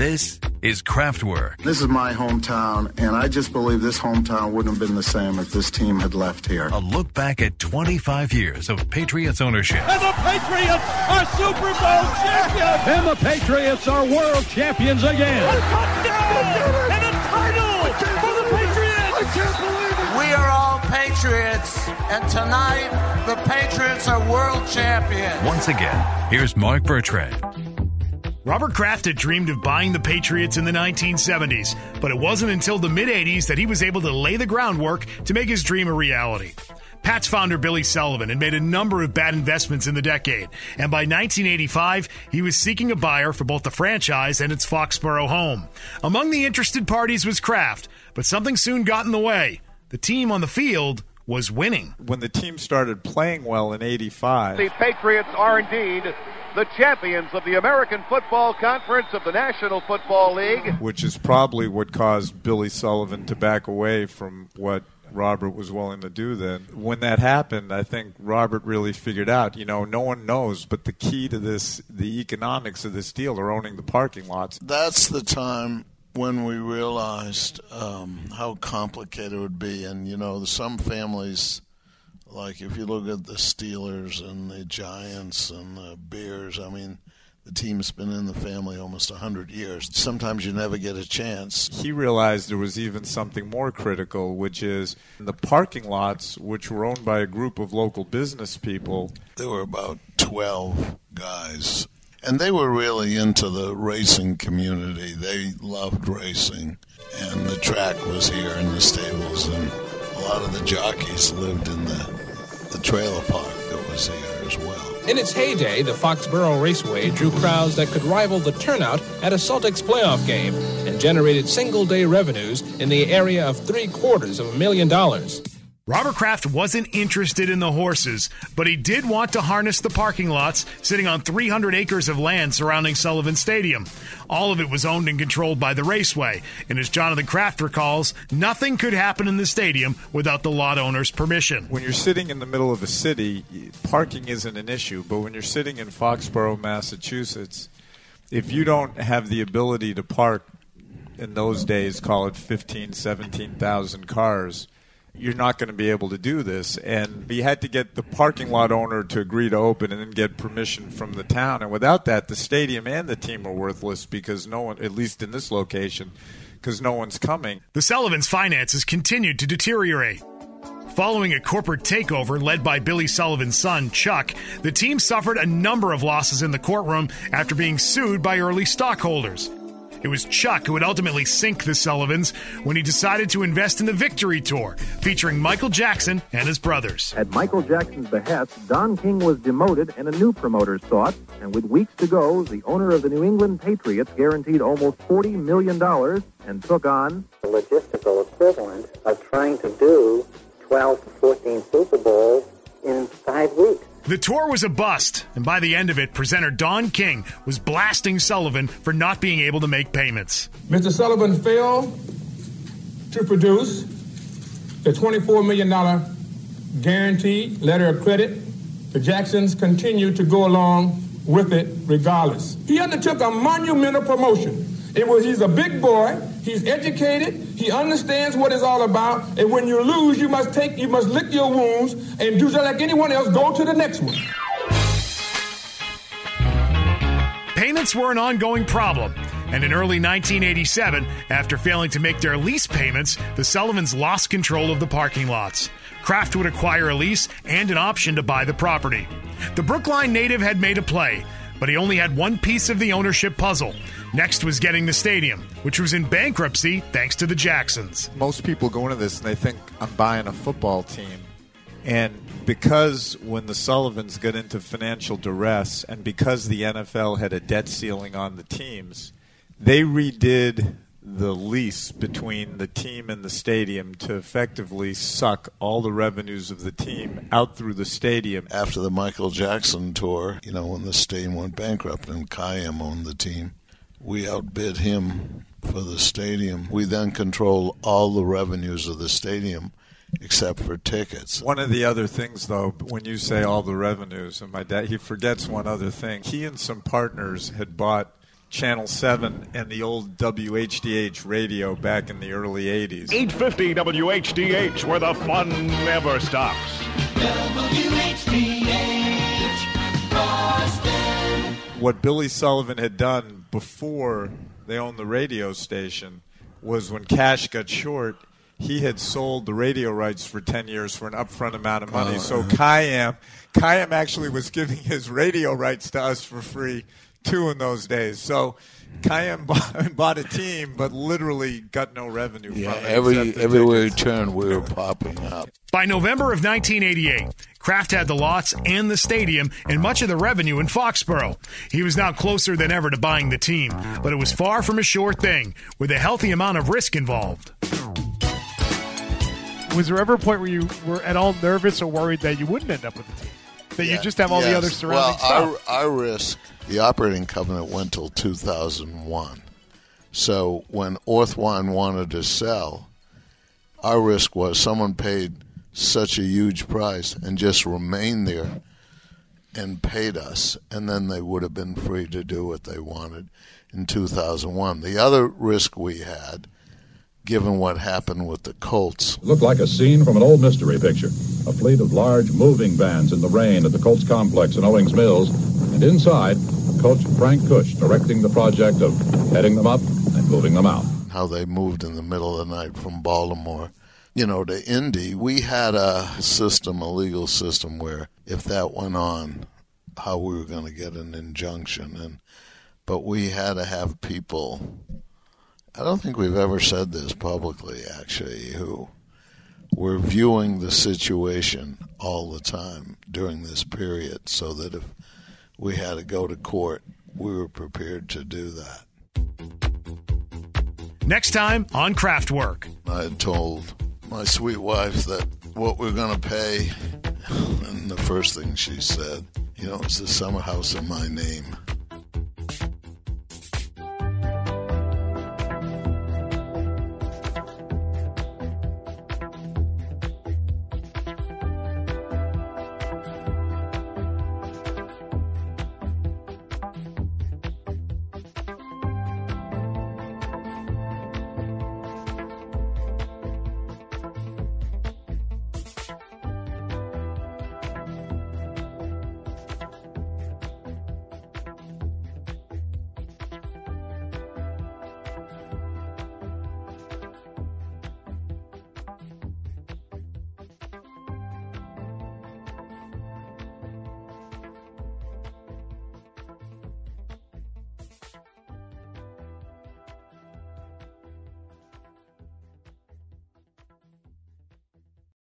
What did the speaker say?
This is Kraftwork. This is my hometown, and I just believe this hometown wouldn't have been the same if this team had left here. A look back at 25 years of Patriots ownership. And the Patriots are Super Bowl champions! And the Patriots are world champions again! A touchdown! And a title for the Patriots! I can't believe it! We are all Patriots, and tonight the Patriots are world champions. Once again, here's Marc Bertrand. Robert Kraft had dreamed of buying the Patriots in the 1970s, but it wasn't until the mid 80s that he was able to lay the groundwork to make his dream a reality. Pats founder Billy Sullivan had made a number of bad investments in the decade, and by 1985, he was seeking a buyer for both the franchise and its Foxborough home. Among the interested parties was Kraft, but something soon got in the way. The team on the field was winning. When the team started playing well in 85, the Patriots are indeed the champions of the American Football Conference of the National Football League. Which is probably what caused Billy Sullivan to back away from what Robert was willing to do then. When that happened, I think Robert really figured out, you know, no one knows, but the key to this, the economics of this deal are owning the parking lots. That's the time when we realized um, how complicated it would be. And, you know, some families like if you look at the Steelers and the Giants and the Bears, I mean, the team's been in the family almost 100 years. Sometimes you never get a chance. He realized there was even something more critical, which is the parking lots, which were owned by a group of local business people. There were about 12 guys, and they were really into the racing community. They loved racing, and the track was here in the stables, and lot of the jockeys lived in the, the trailer park that was here as well. In its heyday, the Foxborough Raceway drew crowds that could rival the turnout at a Celtics playoff game and generated single day revenues in the area of three quarters of a million dollars. Robert Kraft wasn't interested in the horses, but he did want to harness the parking lots sitting on 300 acres of land surrounding Sullivan Stadium. All of it was owned and controlled by the raceway, and as Jonathan Kraft recalls, nothing could happen in the stadium without the lot owner's permission. When you're sitting in the middle of a city, parking isn't an issue, but when you're sitting in Foxborough, Massachusetts, if you don't have the ability to park in those days, call it 15, 17,000 cars, you're not going to be able to do this. And we had to get the parking lot owner to agree to open and then get permission from the town. And without that, the stadium and the team are worthless because no one, at least in this location, because no one's coming. The Sullivans' finances continued to deteriorate. Following a corporate takeover led by Billy Sullivan's son, Chuck, the team suffered a number of losses in the courtroom after being sued by early stockholders. It was Chuck who would ultimately sink the Sullivans when he decided to invest in the Victory Tour, featuring Michael Jackson and his brothers. At Michael Jackson's behest, Don King was demoted and a new promoter sought, and with weeks to go, the owner of the New England Patriots guaranteed almost $40 million and took on the logistical equivalent of trying to do 12 to 14 Super Bowls in five weeks. The tour was a bust, and by the end of it, presenter Don King was blasting Sullivan for not being able to make payments. Mr. Sullivan failed to produce the $24 million guaranteed letter of credit. The Jacksons continued to go along with it regardless. He undertook a monumental promotion. It was he's a big boy, he's educated, he understands what it's all about, and when you lose, you must take you must lick your wounds and do just like anyone else, go to the next one. Payments were an ongoing problem. And in early 1987, after failing to make their lease payments, the Sullivans lost control of the parking lots. Kraft would acquire a lease and an option to buy the property. The Brookline native had made a play, but he only had one piece of the ownership puzzle. Next was getting the stadium, which was in bankruptcy thanks to the Jacksons. Most people go into this and they think I'm buying a football team. And because when the Sullivans got into financial duress and because the NFL had a debt ceiling on the teams, they redid the lease between the team and the stadium to effectively suck all the revenues of the team out through the stadium. After the Michael Jackson tour, you know, when the stadium went bankrupt and Kiam owned the team, we outbid him for the stadium. We then control all the revenues of the stadium except for tickets. One of the other things, though, when you say all the revenues, and my dad, he forgets one other thing. He and some partners had bought Channel 7 and the old WHDH radio back in the early 80s. 850 WHDH, where the fun never stops. What Billy Sullivan had done before they owned the radio station was when cash got short, he had sold the radio rights for 10 years for an upfront amount of money. Oh, so yeah. Kiam, Kiam actually was giving his radio rights to us for free too in those days. So Kiam bought, bought a team, but literally got no revenue Yeah, from it. every except the everywhere he tickets. turned, we were popping up. By November of 1988, Kraft had the lots and the stadium and much of the revenue in Foxborough. He was now closer than ever to buying the team, but it was far from a sure thing, with a healthy amount of risk involved. Was there ever a point where you were at all nervous or worried that you wouldn't end up with the team? That you just have all the other surrounding well, stuff? Our, our risk, the operating covenant went till 2001. So when Orthwein wanted to sell, our risk was someone paid such a huge price and just remained there and paid us, and then they would have been free to do what they wanted in 2001. The other risk we had, given what happened with the Colts, Looked like a scene from an old mystery picture. A fleet of large moving vans in the rain at the Colts complex in Owings Mills, and inside, Coach Frank Kush directing the project of heading them up and moving them out. how they moved in the middle of the night from Baltimore, you know, to Indy. We had a system, a legal system, where if that went on, how we were going to get an injunction, and but we had to have people. I don't think we've ever said this publicly, actually, who were viewing the situation all the time during this period, so that if we had to go to court, we were prepared to do that. Next time on Kraftwork. I had told my sweet wife that what we're going to pay, and the first thing she said, you know, it's the summer house in my name.